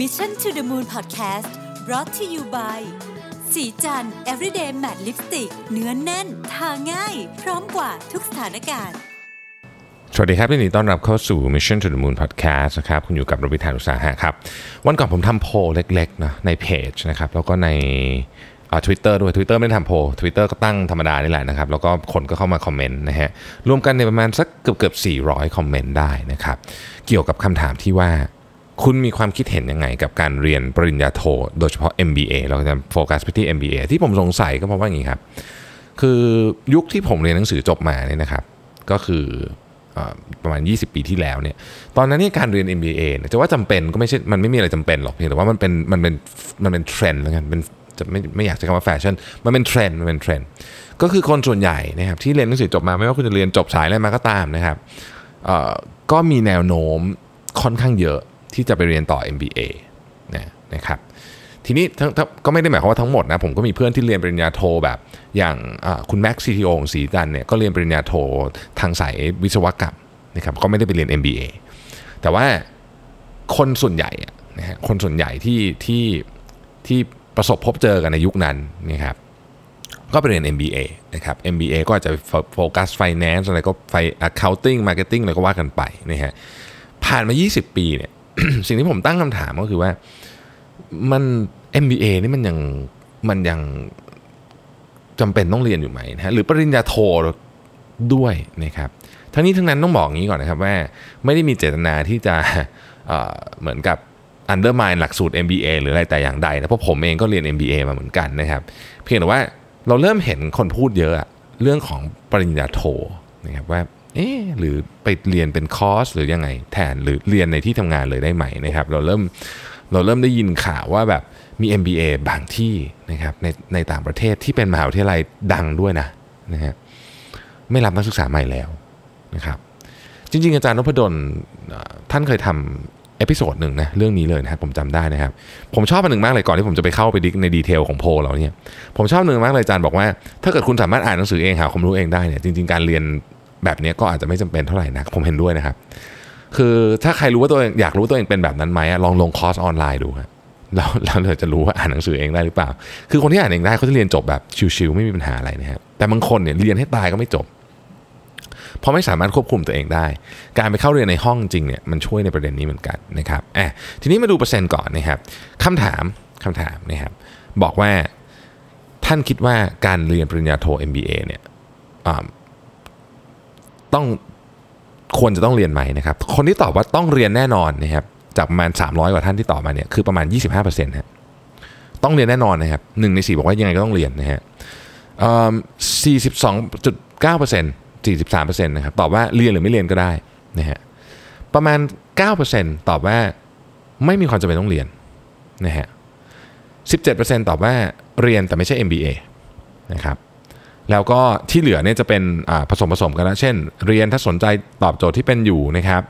Mission to the Moon Podcast brought to you by สีจัน everyday matte lipstick เนื้อนแน่น ทาง่าย พร้อมกว่าทุกสถานการณ์ สวัสดีครับยินดีต้อนรับเข้าสู่ Mission to the Moon Podcast นะครับ คุณอยู่กับรบิธานอุตสาหะครับ วันก่อนผมทำโพลเล็กๆนะในเพจนะครับ แล้วก็ในทวิตเตอร์ด้วย Twitter ไม่ได้ทำโพล Twitter ก็ตั้งธรรมดานี่แหละนะครับ แล้วก็คนก็เข้ามาคอมเมนต์นะฮะ รวมกันในประมาณสักเกือบเกือบ400 คอมเมนต์ได้นะครับ เกี่ยวกับคำถามที่ว่า คุณมีความคิดเห็นยังไงกับการเรียนปริญญาโท โดยเฉพาะ MBA เราจะโฟกัสไปที่ MBA ที่ผมสงสัยก็เพราะว่าอย่างนี้ครับ คือยุคที่ผมเรียนหนังสือจบมาเนี่ยนะครับ ก็คืออประมาณ 20 ปีที่แล้วเนี่ย ตอนนั้นนี่การเรียน MBA เนี่ยจะว่าจำเป็นก็ไม่ใช่ มันไม่มีอะไรจำเป็นหรอกเพียงแต่ว่ามันเป็น มันเป็น มันเป็นเทรนด์แล้วกัน เป็น จะไม่ ไม่อยากใช้คำว่าแฟชั่น มันเป็นเทรนด์ มันเป็นเทรนด์ ก็คือคนส่วนใหญ่นะครับที่เรียนหนังสือจบมา ไม่ว่าคุณจะเรียนจบสายอะไรมาก็ตามนะครับก็มีแนวโน้มค่อนข้างเยอะ ที่จะไปเรียนต่อ MBA นะนะครับทีนี้ทั้งทั้งก็ไม่ได้หมายความว่าทั้งหมดนะผมก็มีเพื่อนที่เรียนปริญญาโทแบบอย่างคุณแม็กซ์ซีทีโอของสีจันเนี่ยก็เรียนปริญญาโททางสายวิศวกรรมนะครับก็ไม่ได้ไปเรียน MBA แต่ว่าคนส่วนใหญ่นะฮะคนส่วนใหญ่ที่ที่ที่ประสบพบเจอกันในยุคนั้นนะครับก็ไปเรียน MBA นะครับ MBA ก็อาจจะโฟกัส finance อะไรก็ไฟ accounting marketing อะไรก็ว่ากันไปนะฮะผ่านมา 20 ปีเนี่ย สิ่งที่ผมตั้งคำถามก็คือว่ามัน MBA นี่มันยังมันยังจำเป็นต้องเรียนอยู่ไหมนะฮะหรือปริญญาโทด้วยนะครับทั้งนี้ทั้งนั้นต้องบอกงี้ก่อนนะครับว่าไม่ได้มีเจตนาที่จะเเหมือนกับ undermine หลักสูตร MBA หรืออะไรแต่อย่างใดนะเพราะผมเองก็เรียน MBA มาเหมือนกันนะครับ เพียงแต่ว่าเราเริ่มเห็นคนพูดเยอะเรื่องของปริญญาโทนะครับว่า เอ๊หรือไปเรียนเป็นคอร์สหรือยังไงแทนหรือเรียนในที่ทำงานเลยได้ไหมนะครับเราเริ่มเราเริ่มได้ยินข่าวว่าแบบมี MBA บางที่นะครับในในต่างประเทศที่เป็นมหาวิทยาลัยดังด้วยนะนะฮะไม่รับนักศึกษาใหม่แล้วนะครับจริง ๆ อาจารย์นพดลท่านเคยทำ episode หนึ่งนะเรื่องนี้เลยนะครับผมจำได้นะครับ ผมชอบอันหนึ่งมากเลยก่อนที่ผมจะไปเข้าไป dig ใน detail ของโพลเราเนี่ยผมชอบหนึ่งมากเลยอาจารย์บอกว่า ถ้าเกิดคุณสามารถอ่านหนังสือเองหาความรู้เองได้เนี่ยจริง ๆ การเรียน แบบนี้ก็อาจจะไม่จำเป็นเท่าไหร่นะผมเห็นด้วยนะครับ คือถ้าใครรู้ว่าตัวเองอยากรู้ตัวเองเป็นแบบนั้นไหมลองลงคอร์สออนไลน์ดูครับแล้วแล้วเราจะรู้ว่าอ่านหนังสือเองได้หรือเปล่า คือคนที่อ่านเองได้เขาจะเรียนจบแบบชิวๆไม่มีปัญหาอะไรนะครับแต่บางคนเนี่ยเรียนให้ตายก็ไม่จบ เพราะไม่สามารถควบคุมตัวเองได้ การไปเข้าเรียนในห้องจริงเนี่ยมันช่วยในประเด็นนี้เหมือนกันนะครับอะทีนี้มาดูเปอร์เซ็นต์ก่อนนะครับคำถามคำถามนะครับบอกว่าท่านคิดว่าการเรียนปริญญาโท MBA เนี่ย ต้องควรจะต้องเรียนไหมนะครับ คนที่ตอบว่าต้องเรียนแน่นอนนะครับจากประมาณ 300 กว่าท่านที่ตอบมาเนี่ยคือประมาณ 25%นะต้องเรียนแน่นอนนะครับหนึ่งในสี่บอกว่ายังไงก็ต้องเรียนนะฮะสี่สิบสองจุดเก้าเปอร์เซ็นต์สี่สิบสามเปอร์เซ็นต์นะครับตอบว่าเรียนหรือไม่เรียนก็ได้นะฮะประมาณเก้าเปอร์เซ็นต์ตอบว่าไม่มีความจำเป็นต้องเรียนนะฮะสิบเจ็ดเปอร์เซ็นต์ตอบว่าเรียนแต่ไม่ใช่ MBA นะครับ แล้วก็ที่เหลือเนี่ยจะเป็นผสมผสมกันแล้วเช่น เรียนถ้าสนใจตอบโจทย์ที่เป็นอยู่นะครับ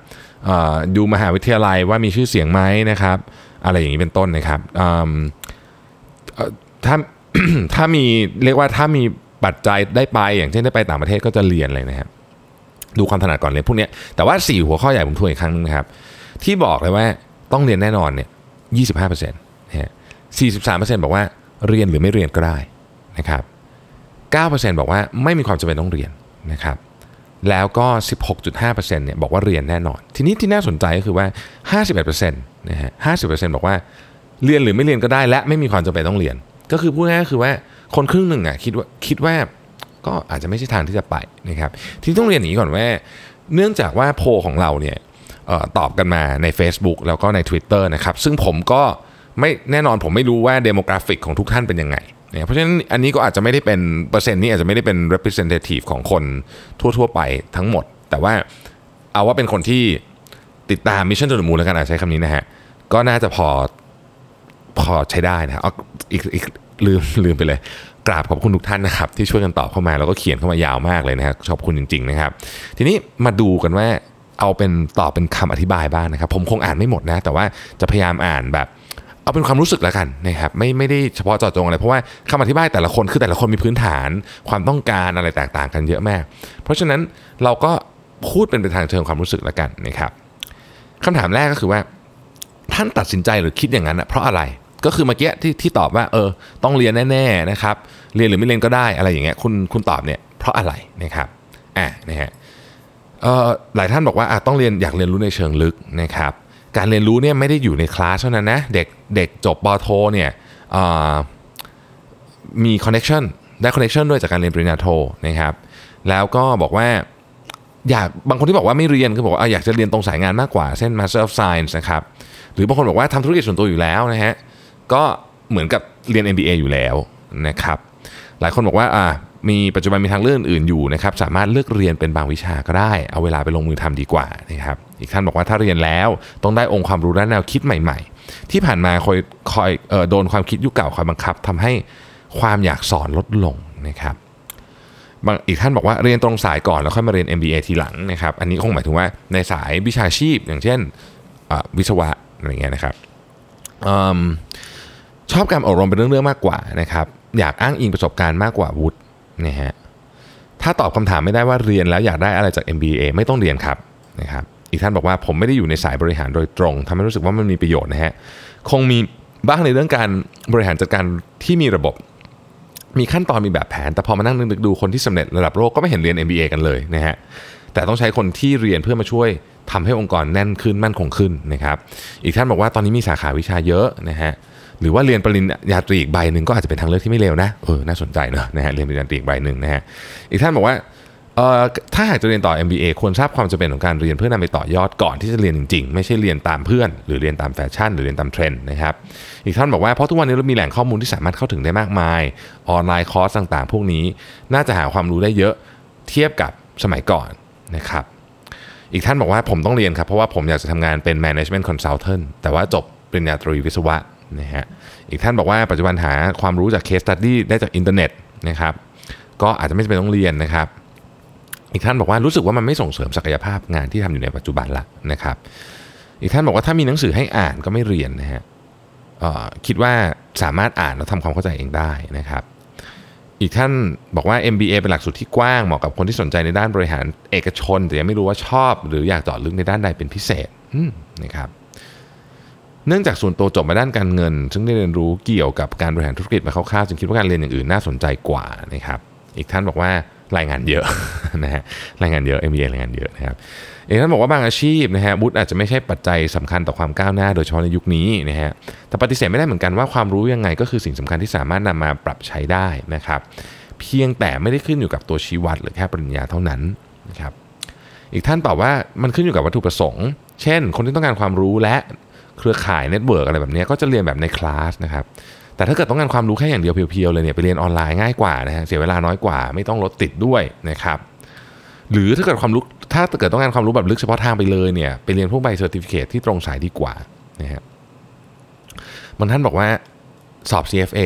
ดูมหาวิทยาลัยว่ามีชื่อเสียงไหมนะครับ อะไรอย่างนี้เป็นต้นนะครับถ้าถ้ามีเรียกว่าถ้ามีปัจจัยได้ไป อย่างเช่นได้ไปต่างประเทศก็จะเรียนเลยนะครับดูความถนัดก่อนเลยพวกนี้แต่ว่า 4 หัวข้อใหญ่ผมทวนอีกครั้งนึงนะครับ ที่บอกเลยว่าต้องเรียนแน่นอนเนี่ย25%นะฮะ43%บอกว่าเรียนหรือไม่เรียนก็ได้นะครับ 9%บอกว่าไม่มีความจำเป็นต้องเรียนนะครับแล้วก็ 16.5%เนี่ยบอกว่าเรียนแน่นอน ทีนี้ที่น่าสนใจก็คือว่า 51%นะฮะ 50%บอกว่าเรียนหรือไม่เรียนก็ได้ และไม่มีความจำเป็นต้องเรียน ก็คือพูดง่ายๆคือว่าคนครึ่งหนึ่งอะคิดว่าคิดว่าก็อาจจะไม่ใช่ทางที่จะไปนะครับ ที่ต้องเรียนอย่างนี้ก่อนว่า เนื่องจากว่าโพลของเราเนี่ยออตอบกันมาใน Facebook แล้วก็ใน Twitter นะครับ ซึ่งผมก็ไม่แน่นอนผมไม่รู้ว่า demographic ของทุกท่านเป็นยังไง เนี่ยเพราะฉะนั้นอันนี้ก็อาจจะไม่ได้เป็นเปอร์เซ็นต์นี้อาจจะไม่ได้เป็น representative ของคนทั่ว ๆ ไปทั้งหมด แต่ว่าเอาว่าเป็นคนที่ติดตาม Mission to the Moon แล้วกันอาจใช้คำนี้นะฮะ ก็น่าจะพอพอใช้ได้นะครับเอาอีกอีกลืมลืมไปเลยกราบขอบคุณทุกท่านนะครับ ที่ช่วยกันตอบเข้ามา แล้วก็เขียนเข้ามายาวมากเลยนะครับขอบคุณจริง ๆ นะครับ ทีนี้มาดูกันว่าเอาเป็นตอบเป็นคำอธิบายบ้างนะครับ ผมคงอ่านไม่หมดนะ แต่ว่าจะพยายามอ่านแบบ เอาเป็นความรู้สึกแล้วกันนะครับไม่ไม่ได้เฉพาะเจาะจงอะไร เพราะว่าคำอธิบายแต่ละคนคือแต่ละคนมีพื้นฐานความต้องการอะไรแตกต่างกันเยอะมาก เพราะฉะนั้นเราก็พูดเป็นไปทางเชิงความรู้สึกแล้วกันนะครับคำถามแรกก็คือว่า ท่านตัดสินใจหรือคิดอย่างนั้นเพราะอะไรก็คือเมื่อกี้ที่ที่ตอบว่าเออต้องเรียนแน่ๆนะครับเรียนหรือไม่เรียนก็ได้อะไรอย่างเงี้ยคุณคุณตอบเนี่ยเพราะอะไรนะครับอะนะฮะเอ่อหลายท่านบอกว่าอะต้องเรียนอยากเรียนรู้ในเชิงลึกนะครับ การเรียนรู้เนี่ยไม่ได้อยู่ในคลาสเท่านั้นนะ เด็กเด็กจบปโทเนี่ยมี connection ได้ connection ด้วยจากการเรียนปริญญาโทนะครับ แล้วก็บอกว่าอยากบางคนที่บอกว่าไม่เรียนก็บอกว่าอยากจะเรียนตรงสายงานมากกว่าเช่น Master of Science นะครับ หรือบางคนบอกว่าทำธุรกิจส่วนตัวอยู่แล้วนะฮะก็เหมือนกับเรียน MBA อยู่แล้วนะครับ หลายคนบอกว่าอ่า มีปัจจุบันมีทางเลือกอื่นอยู่นะครับสามารถเลือกเรียนเป็นบางวิชาก็ได้ เอาเวลาไปลงมือทำดีกว่านะครับอีกท่านบอกว่าถ้าเรียนแล้วต้องได้องค์ความรู้และแนวคิดใหม่ ๆ ที่ผ่านมาคอยคอยโดนความคิดยุคเก่าคอยบังคับทำให้ความอยากสอนลดลงนะครับอีกท่านบอกว่าเรียนตรงสายก่อนแล้วค่อยมาเรียน MBA ทีหลังนะครับอันนี้คงหมายถึงว่าในสายวิชาชีพ อย่างเช่นวิศวะอะไรเงี้ยนะครับชอบการอบรมเป็นเรื่องๆมากกว่านะครับอยากอ้างอิงประสบการณ์มากกว่าวุฒิ นะฮะถ้าตอบคำถามไม่ได้ว่าเรียนแล้วอยากได้อะไรจาก MBA ไม่ต้องเรียนครับนะครับอีกท่านบอกว่าผมไม่ได้อยู่ในสายบริหารโดยตรงทำให้รู้สึกว่ามันมีประโยชน์นะฮะคงมีบ้างในเรื่องการบริหารจัดการที่มีระบบ มีขั้นตอนมีแบบแผน แต่พอมานั่งนึกดูคนที่สำเร็จระดับโลกก็ไม่เห็นเรียน MBA กันเลยนะฮะแต่ต้องใช้คนที่เรียนเพื่อมาช่วยทำให้องค์กรแน่นขึ้นมั่นคงขึ้นนะครับอีกท่านบอกว่าตอนนี้มีสาขาวิชาเยอะนะฮะ หรือว่าเรียนปริญญาตรีอีกใบหนึ่งก็อาจจะเป็นทางเลือกที่ไม่เลวนะเออน่าสนใจเนอะนะฮะเรียนปริญญาตรีอีกใบหนึ่งนะฮะอีกท่านบอกว่าเอ่อถ้าหากจะเรียนต่อ MBA ควรทราบความจำเป็นของการเรียนเพื่อนำไปต่อยอดก่อนที่จะเรียนจริงๆ ไม่ใช่เรียนตามเพื่อน หรือเรียนตามแฟชั่น หรือเรียนตามเทรนด์นะครับอีกท่านบอกว่าเพราะทุกวันนี้เรามีแหล่งข้อมูลที่สามารถเข้าถึงได้มากมาย online course ต่างๆ พวกนี้น่าจะหาความรู้ได้เยอะเทียบกับสมัยก่อนนะครับอีกท่านบอกว่าผมต้องเรียนครับเพราะว่าผมอยากจะทำงานเป็น management consultant แต่ว่าจบปริญญาตรีวิศวะ นะฮะอีกท่านบอกว่าปัจจุบันหาความรู้จาก case study ได้จากอินเทอร์เน็ตนะครับก็อาจจะไม่จำเป็นต้องเรียนนะครับ อีกท่านบอกว่ารู้สึกว่ามันไม่ส่งเสริมศักยภาพงานที่ทำอยู่ในปัจจุบันละนะครับ อีกท่านบอกว่าถ้ามีหนังสือให้อ่านก็ไม่เรียนนะฮะคิดว่าสามารถอ่านแล้วทำความเข้าใจเองได้นะครับ อีกท่านบอกว่า MBA เป็นหลักสูตรที่กว้างเหมาะกับคนที่สนใจในด้านบริหารเอกชน แต่ยังไม่รู้ว่าชอบ หรืออยากเจาะลึกในด้านใดเป็นพิเศษนะครับ เนื่องจากส่วนตัวจบมาด้านการเงิน ซึ่งได้เรียนรู้เกี่ยวกับการบริหารธุรกิจมาคร่าวๆจึงคิดว่าการเรียนอย่างอื่นน่าสนใจกว่านะครับอีกท่านบอกว่ารายงานเยอะนะฮะรายงานเยอะ MBA รายงานเยอะนะครับอีกท่านบอกว่าบางอาชีพนะฮะบุตรอาจจะไม่ใช่ปัจจัยสำคัญต่อความก้าวหน้าโดยเฉพาะในยุคนี้นะฮะแต่ปฏิเสธไม่ได้เหมือนกันว่าความรู้ยังไงก็คือสิ่งสำคัญที่สามารถนำมาปรับใช้ได้นะครับ เพียงแต่ไม่ได้ขึ้นอยู่กับตัวชี้วัดหรือแค่ปริญญาเท่านั้นนะครับอีกท่านตอบว่ามันขึ้นอยู่กับวัตถุประสงค์ เช่น คนที่ต้องการความรู้และ เครือข่าย network อะไรแบบนี้ก็จะเรียนแบบในคลาสนะครับแต่ถ้าเกิดต้องการความรู้แค่อย่างเดียว pure ๆเลยเนี่ยไปเรียนออนไลน์ง่ายกว่านะฮะเสียเวลาน้อยกว่า ไม่ต้องรถติดด้วยนะครับหรือถ้าเกิดความรู้ถ้าเกิดต้องการความรู้แบบลึกเฉพาะทางไปเลยเนี่ยไปเรียนพวกใบ certificate ที่ตรงสายดีกว่านะฮะบางท่านบอกว่าสอบ CFA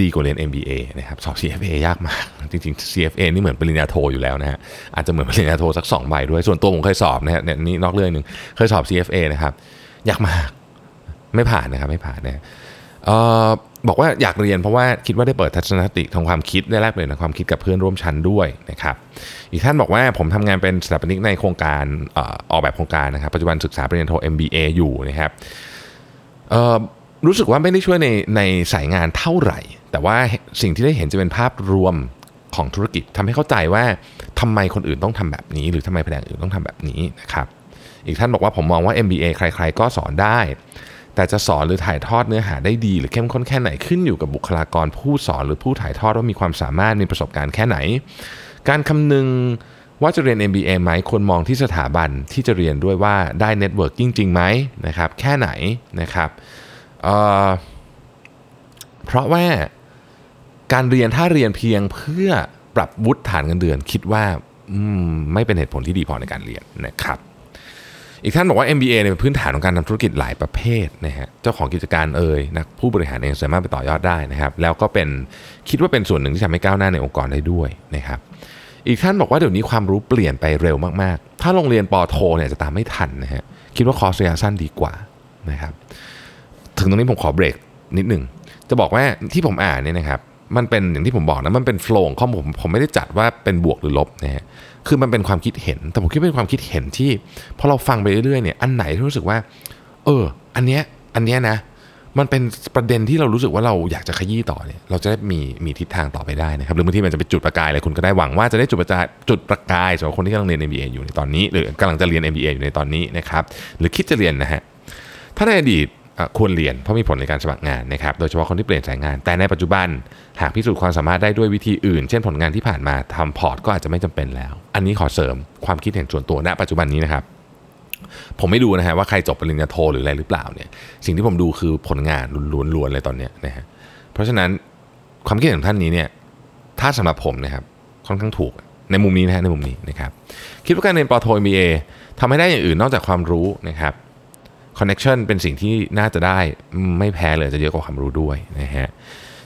ดีกว่าเรียน MBA นะครับสอบ CFA ยากมากจริงๆ CFA นี่เหมือนปริญญาโทอยู่แล้วนะฮะอาจจะเหมือนปริญญาโทสัก2ใบด้วยส่วนตัวผมเคยสอบนะฮะเนี่ยนี่นอกเรื่องหนึ่งเคยสอบ CFA นะครับ ยากมากไม่ผ่านนะครับไม่ผ่านนะบอกว่าอยากเรียนเพราะว่าคิดว่าได้เปิดทัศนคติทางความคิดได้แลกเปลี่ยนความคิดกับเพื่อนร่วมชั้นด้วยนะครับอีกท่านบอกว่าผมทำงานเป็นสถาปนิกในโครงการออกแบบโครงการนะครับปัจจุบันศึกษาปริญญาโท MBA อยู่นะครับรู้สึกว่าไม่ได้ช่วยในในสายงานเท่าไหร่ แต่ว่าสิ่งที่ได้เห็นจะเป็นภาพรวมของธุรกิจทำให้เข้าใจว่าทำไมคนอื่นต้องทำแบบนี้ หรือทำไมแผนกอื่นต้องทำแบบนี้นะครับ อีกท่านบอกว่าผมมองว่า MBA ใคร ๆ ก็สอนได้ แต่จะสอนหรือถ่ายทอดเนื้อหาได้ดี หรือเข้มข้นแค่ไหนขึ้นอยู่กับบุคลากรผู้สอนหรือผู้ถ่ายทอดว่ามีความสามารถมีประสบการณ์แค่ไหน การคำนึงว่าจะเรียน MBA ไหมควรมองที่สถาบันที่จะเรียนด้วยว่าได้ network จริงไหมนะครับ แค่ไหนนะครับเพราะว่าการเรียนถ้าเรียนเพียงเพื่อปรับวุฒิฐานเงินเดือน คิดว่าไม่เป็นเหตุผลที่ดีพอในการเรียนนะครับ อีกท่านบอกว่า MBA เนี่ยเป็นพื้นฐานของการทำธุรกิจหลายประเภทนะฮะเจ้าของกิจการเอ่ยนักผู้บริหารเองสามารถไปต่อยอดได้นะครับแล้วก็เป็นคิดว่าเป็นส่วนหนึ่งที่ทำให้ก้าวหน้าในองค์กรได้ด้วยนะครับอีกท่านบอกว่าเดี๋ยวนี้ความรู้เปลี่ยนไปเร็วมากๆ ถ้าโรงเรียนปอโทเนี่ยจะตามไม่ทันนะฮะคิดว่าคอร์สระยะสั้นดีกว่านะครับถึงตรงนี้ผมขอเบรกนิดหนึ่งจะบอกว่าที่ผมอ่านเนี่ยนะครับ มันเป็นอย่างที่ผมบอกนะมันเป็นโฟล์ข้อมูลผมไม่ได้จัดว่าเป็นบวกหรือลบนะฮะคือมันเป็นความคิดเห็น แต่ผมคิดเป็นความคิดเห็นที่พอเราฟังไปเรื่อยๆเนี่ยอันไหนที่รู้สึกว่า เออ อันเนี้ยอันเนี้ยนะ มันเป็นประเด็นที่เรารู้สึกว่าเราอยากจะขยี้ต่อเนี่ยเราจะได้มีมีทิศทางต่อไปได้นะครับหรือบางทีมันจะเป็นจุดประกายอะไรคุณก็ได้หวังว่าจะได้จุดประกายจุดประกายสำหรับคนที่กำลังเรียน MBA อยู่ในตอนนี้ หรือกำลังจะเรียน MBA อยู่ในตอนนี้นะครับหรือคิดจะเรียนนะฮะถ้าในอดีต ควรเรียนเพราะมีผลในการสมัครงานนะครับโดยเฉพาะคนที่เปลี่ยนสายงาน แต่ในปัจจุบันหากพิสูจน์ความสามารถได้ด้วยวิธีอื่น เช่นผลงานที่ผ่านมาทำพอร์ตก็อาจจะไม่จำเป็นแล้ว อันนี้ขอเสริมความคิดเห็นส่วนตัวณ ปัจจุบันนี้นะครับผมไม่ดูนะฮะว่าใครจบปริญญาโทหรืออะไรหรือเปล่าเนี่ยสิ่งที่ผมดูคือผลงานล้วนๆเลยตอนเนี้ยนะฮะเพราะฉะนั้นความคิดเห็นของท่านนี้เนี่ยถ้าสำหรับผมนะครับค่อนข้างถูกในมุมนี้นะฮะในมุมนี้นะครับคิดว่าการเรียนปอโท MBA ทำให้ได้อย่างอื่นนอกจากความรู้นะครับ คอนเน็ชันเป็นสิ่งที่น่าจะได้ไม่แพ้เลยจะเยอะกว่าความรู้ด้วยนะฮะ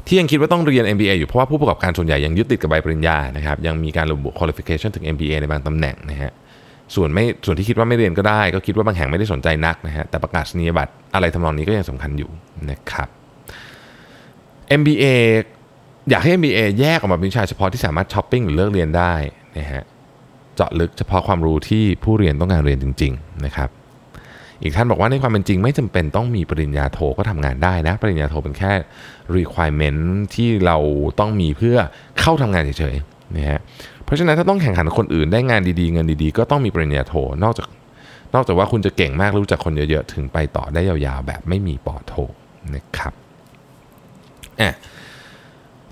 ที่ยังคิดว่าต้องเรียน MBA อยู่เพราะว่าผู้ประกอบการส่วนใหญ่ยังยึดติดกับใบปริญญานะครับยังมีการระบุ qualification ถึง MBA ในบางตำแหน่งนะฮะส่วนไม่ส่วนที่คิดว่าไม่เรียนก็ได้ ก็คิดว่าบางแห่งไม่ได้สนใจนักนะฮะแต่ประกาศนียบัตรอะไรทำนองนี้ก็ยังสำคัญอยู่นะครับ MBA อยากให้ MBA แยกออกมาเป็นวิชาเฉพาะที่สามารถช้อปปิ้งหรือเลิกเรียนได้นะฮะเจาะลึกเฉพาะความรู้ที่ผู้เรียนต้องการเรียนจริง ๆ นะครับ อีกท่านบอกว่าในความเป็นจริงไม่จำเป็นต้องมีปริญญาโทก็ทำงานได้นะ ปริญญาโทเป็นแค่ requirement ที่เราต้องมีเพื่อเข้าทำงานเฉยๆนะฮะเพราะฉะนั้นถ้าต้องแข่งขันกับคนอื่นได้งานดีๆ เงินดีๆ ก็ต้องมีปริญญาโทนอกจากนอกจากว่าคุณจะเก่งมากรู้จักคนเยอะๆ ถึงไปต่อได้ยาวๆ แบบไม่มีปอโทนะครับอะ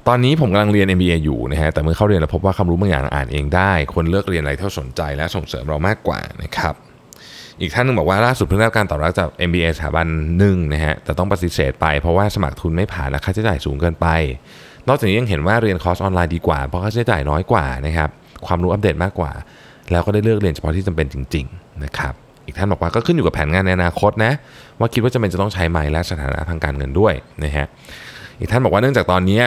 ตอนนี้ผมกำลังเรียน MBA อยู่นะฮะ แต่เมื่อเข้าเรียนแล้วพบว่าความรู้บางอย่างอ่านเองได้ ควรเลือกเรียนอะไรเท่าสนใจและส่งเสริมเรามากกว่านะครับ อีกท่านหนึงบอกว่าล่าสุดเพิ่งได้รับการตอบรับจาก MBA สถาบันหนึ่งนะฮะแต่ต้องปฏิเสธไปเพราะว่าสมัครทุนไม่ผ่านและค่าใช้จ่ายสูงเกินไป นอกจากนี้ยังเห็นว่าเรียนคอร์สออนไลน์ดีกว่า เพราะค่าใช้จ่ายน้อยกว่านะครับความรู้อัปเดตมากกว่า แล้วก็ได้เลือกเรียนเฉพาะที่จำเป็นจริงๆนะครับอีกท่านบอกว่าก็ขึ้นอยู่กับแผนงานในอนาคตนะว่าคิดว่าจำเป็นจะต้องใช้ไหมและสถานะทางการเงินด้วยนะฮะอีกท่านบอกว่าเนื่องจากตอนนี้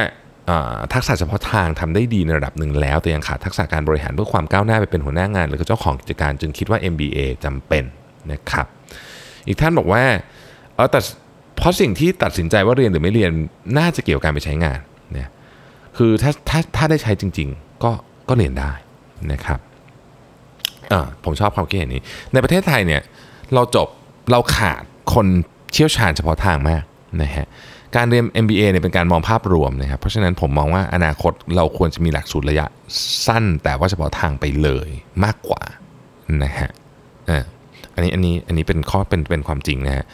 ทักษะเฉพาะทางทำได้ดีในระดับหนึ่งแล้ว แต่ยังขาดทักษะการบริหารเพื่อความก้าวหน้าไปเป็นหัวหน้างาน หรือเจ้าของกิจการจึงคิดว่า MBA จำเป็นนะครับ อีกท่านบอกว่าเออแต่เพราะสิ่งที่ตัดสินใจว่าเรียนหรือไม่เรียนน่าจะเกี่ยวกับการไปใช้งานเนี่ยคือถ้าถ้าถ้าได้ใช้จริง ๆ ก็ก็เรียนได้นะครับผมชอบความคิดเห็นนี้ ในประเทศไทยเนี่ยเราจบเราขาดคนเชี่ยวชาญเฉพาะทางมากนะฮะ การเรียน MBA เนี่ยเป็นการมองภาพรวมนะครับ เพราะฉะนั้นผมมองว่าอนาคตเราควรจะมีหลักสูตรระยะสั้น แต่ว่าเฉพาะทางไปเลยมากกว่านะฮะอันนี้อันนี้อันนี้เป็นข้อเป็นเป็นความจริงนะฮะ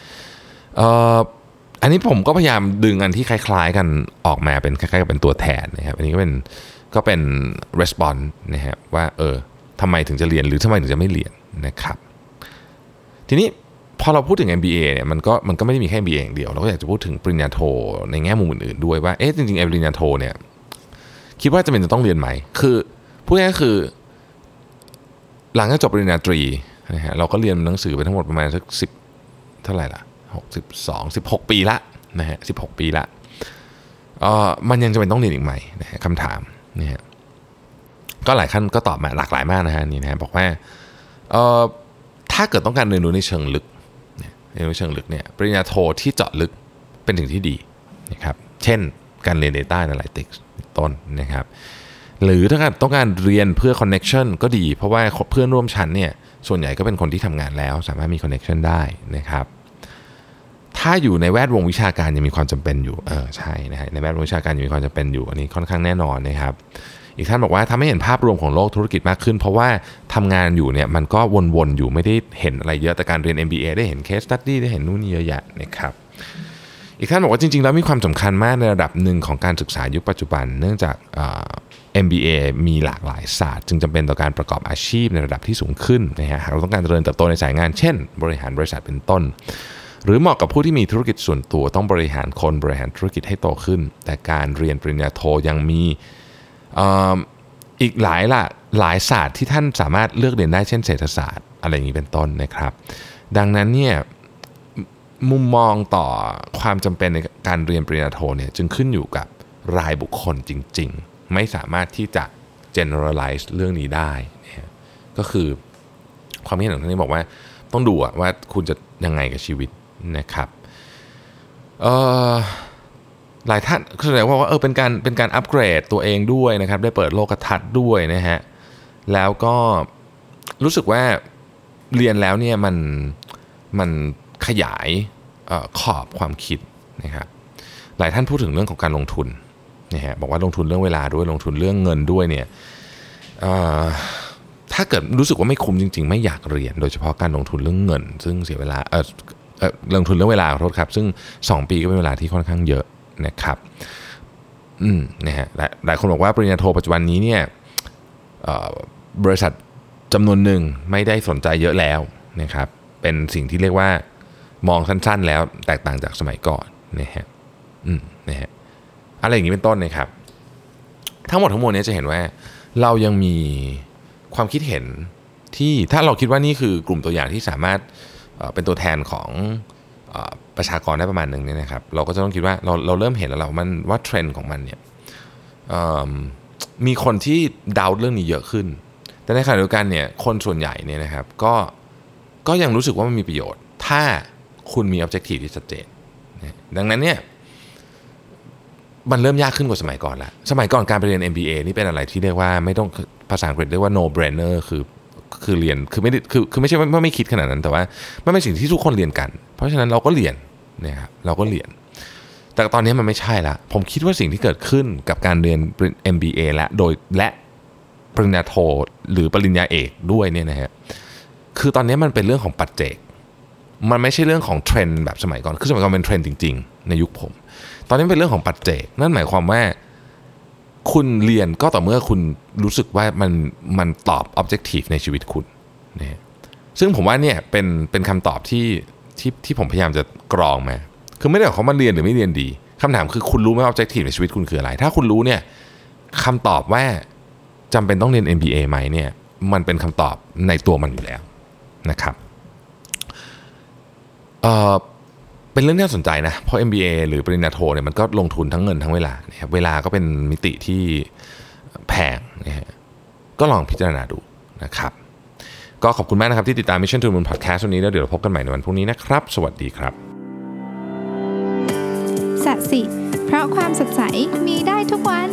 อันนี้ผมก็พยายามดึงอันที่คล้าย ๆ กันออกมาเป็นคล้ายๆกับเป็นตัวแทนนะครับ อันนี้ก็เป็นก็เป็น response นะฮะว่าเออทำไมถึงจะเรียนหรือทำไมถึงจะไม่เรียนนะครับ ทีนี้ พอเราพูดถึง MBA เนี่ยมันก็มันก็ไม่ได้มีแค่ MBA อย่างเดียว เราก็อยากจะพูดถึงปริญญาโทในแง่มุมอื่นๆด้วยว่าเอ๊ะจริงๆปริญญาโทเนี่ยคิดว่าจะเป็นจะต้องเรียนไหม คือพูดง่ายๆคือ หลังจากจบปริญญาตรีนะฮะเราก็เรียนหนังสือไปทั้งหมดประมาณสักสิบเท่าไหร่ละหกสิบสองสิบหกปีละนะฮะสิบหกปีละเอ่อมันยังจะเป็นต้องเรียนอีกไหมนะฮะคำถามนะฮะก็หลายขั้นก็ตอบมาหลากหลายมากนะฮะนี่นะฮะบอกว่าเอ่อถ้าเกิดต้องการเรียนรู้ในเชิงลึก เรียนรู้เชิงลึกเนี่ยปริญญาโทที่เจาะลึกเป็นสิ่งที่ดีนะครับเช่นการเรียน Data Analytics ต้นนะครับหรือถ้าการต้องการเรียนเพื่อ connection ก็ดี เพราะว่าเพื่อนร่วมชั้นเนี่ยส่วนใหญ่ก็เป็นคนที่ทำงานแล้ว สามารถมี connection ได้นะครับถ้าอยู่ในแวดวงวิชาการยังมีความจำเป็นอยู่เออใช่นะฮะในแวดวงวิชาการยังมีความจำเป็นอยู่อันนี้ค่อนข้างแน่นอนนะครับ อีกท่านบอกว่าทำให้เห็นภาพรวมของโลกธุรกิจมากขึ้น เพราะว่าทำงานอยู่เนี่ยมันก็วนๆอยู่ไม่ได้เห็นอะไรเยอะแต่การเรียน MBA ได้เห็น case study ได้เห็นนู่นนี่เยอะแยะนะครับอีกท่านบอกว่าจริงๆ แล้วมีความสำคัญมากในระดับหนึ่งของการศึกษายุคปัจจุบัน เนื่องจากเอ่อ MBA มีหลากหลายศาสตร์ จึงจำเป็นต่อการประกอบอาชีพในระดับที่สูงขึ้นนะฮะหากเราต้องการเจริญเติบโตในสายงานเช่น บริหารบริษัทเป็นต้น หรือเหมาะกับผู้ที่มีธุรกิจส่วนตัวต้องบริหารคนบริหารธุรกิจให้โตขึ้น แต่การเรียนปริญญาโทยังมี อีกหลายละหลายศาสตร์ที่ท่านสามารถเลือกเรียนได้เช่นเศรษฐศาสตร์อะไรอย่างนี้เป็นต้นนะครับ ดังนั้นเนี่ยมุมมองต่อความจำเป็นในการเรียนปริญญาโทเนี่ยจึงขึ้นอยู่กับรายบุคคลจริง ๆ ไม่สามารถที่จะ generalize เรื่องนี้ได้นะก็คือความคิดเห็นของท่านนี้บอกว่าต้องดูว่าคุณจะยังไงกับชีวิตนะครับ เออ หลายท่านแสดงว่าว่าเออเป็นการเป็นการอัปเกรดตัวเองด้วยนะครับ ได้เปิดโลกทัศน์ด้วยนะฮะ แล้วก็รู้สึกว่าเรียนแล้วเนี่ยมันมันขยายออขอบความคิดนะครับ หลายท่านพูดถึงเรื่องของการลงทุนนะฮะบอกว่าลงทุนเรื่องเวลาด้วยลงทุนเรื่องเงินด้วยเนี่ยถ้าเกิดรู้สึกว่าไม่คุ้มจริง ๆ ไม่อยากเรียน โดยเฉพาะการลงทุนเรื่องเงิน ซึ่งเสียเวลาเออเอ่อลงทุนเรื่องเวลาขอโทษครับ ซึ่ง 2 ปีก็เป็นเวลาที่ค่อนข้างเยอะ นะครับอืมนะฮะหลายหลายคนบอกว่าปริญญาโทปัจจุบันนี้เนี่ยบริษัทจำนวนหนึ่งไม่ได้สนใจเยอะแล้วนะครับเป็นสิ่งที่เรียกว่ามองสั้นๆ แล้วแตกต่างจากสมัยก่อนนะฮะอืมนะฮะอะไรอย่างนี้เป็นต้นนะครับ ทั้งหมดทั้งมวลนี้จะเห็นว่าเรายังมีความคิดเห็นที่ถ้าเราคิดว่านี่คือกลุ่มตัวอย่างที่สามารถเป็นตัวแทนของ ประชากรได้ประมาณหนึ่งเนี่ยนะครับ เราก็จะต้องคิดว่าเราเราเริ่มเห็นแล้วเรามันว่าเทรนด์ของมันเนี่ยมีคนที่ดาเรื่องนี้เยอะขึ้น แต่ในขณะเดียวกันเนี่ยคนส่วนใหญ่เนี่ยนะครับก็ก็ยังรู้สึกว่ามันมีประโยชน์ ถ้าคุณมี objective ที่ชัดเจน ดังนั้นเนี่ยมันเริ่มยากขึ้นกว่าสมัยก่อนแล้วสมัยก่อนการไปเรียน MBA นี่เป็นอะไรที่เรียกว่าไม่ต้องภาษาอังกฤษเรียกว่า no brainer คือ คือเรียนคือไม่ได้คือคือไม่ใช่ว่าไม่คิดขนาดนั้นแต่ว่ามันเป็นสิ่งที่ทุกคนเรียนกัน เพราะฉะนั้นเราก็เรียนนะครับเราก็เรียน แต่ตอนนี้มันไม่ใช่ละผมคิดว่าสิ่งที่เกิดขึ้นกับการเรียน MBA และโดยและปริญญาโทหรือปริญญาเอกด้วยเนี่ยนะฮะคือตอนนี้มันเป็นเรื่องของปัจเจก มันไม่ใช่เรื่องของเทรนด์แบบสมัยก่อน คือสมัยก่อนเป็นเทรนด์จริง ๆ ในยุคผม ตอนนี้เป็นเรื่องของปัจเจก นั่นหมายความว่า คุณเรียนก็ต่อเมื่อคุณรู้สึกว่ามันมันตอบ objective ในชีวิตคุณนะซึ่งผมว่าเนี่ยเป็นเป็นคำตอบที่ที่ที่ผมพยายามจะกรองมา คือไม่ได้บอกเขามาเรียนหรือไม่เรียนดีคำถามคือคุณรู้ไหม objective ในชีวิตคุณคืออะไร ถ้าคุณรู้เนี่ยคำตอบว่าจำเป็นต้องเรียน MBA ไหมเนี่ยมันเป็นคำตอบในตัวมันอยู่แล้วนะครับ เป็นเรื่องที่น่าสนใจนะ เพราะ MBA หรือปริญญาโทเนี่ยมันก็ลงทุนทั้งเงินทั้งเวลานะครับเวลาก็เป็นมิติที่แพงนะฮะก็ลองพิจารณาดูนะครับ ก็ขอบคุณมากนะครับที่ติดตาม Mission to Moon Podcast วันนี้แล้วเดี๋ยวเราพบกันใหม่ในวันพรุ่งนี้นะครับ สวัสดีครับสัสิเพราะความสดใสมีได้ทุกวัน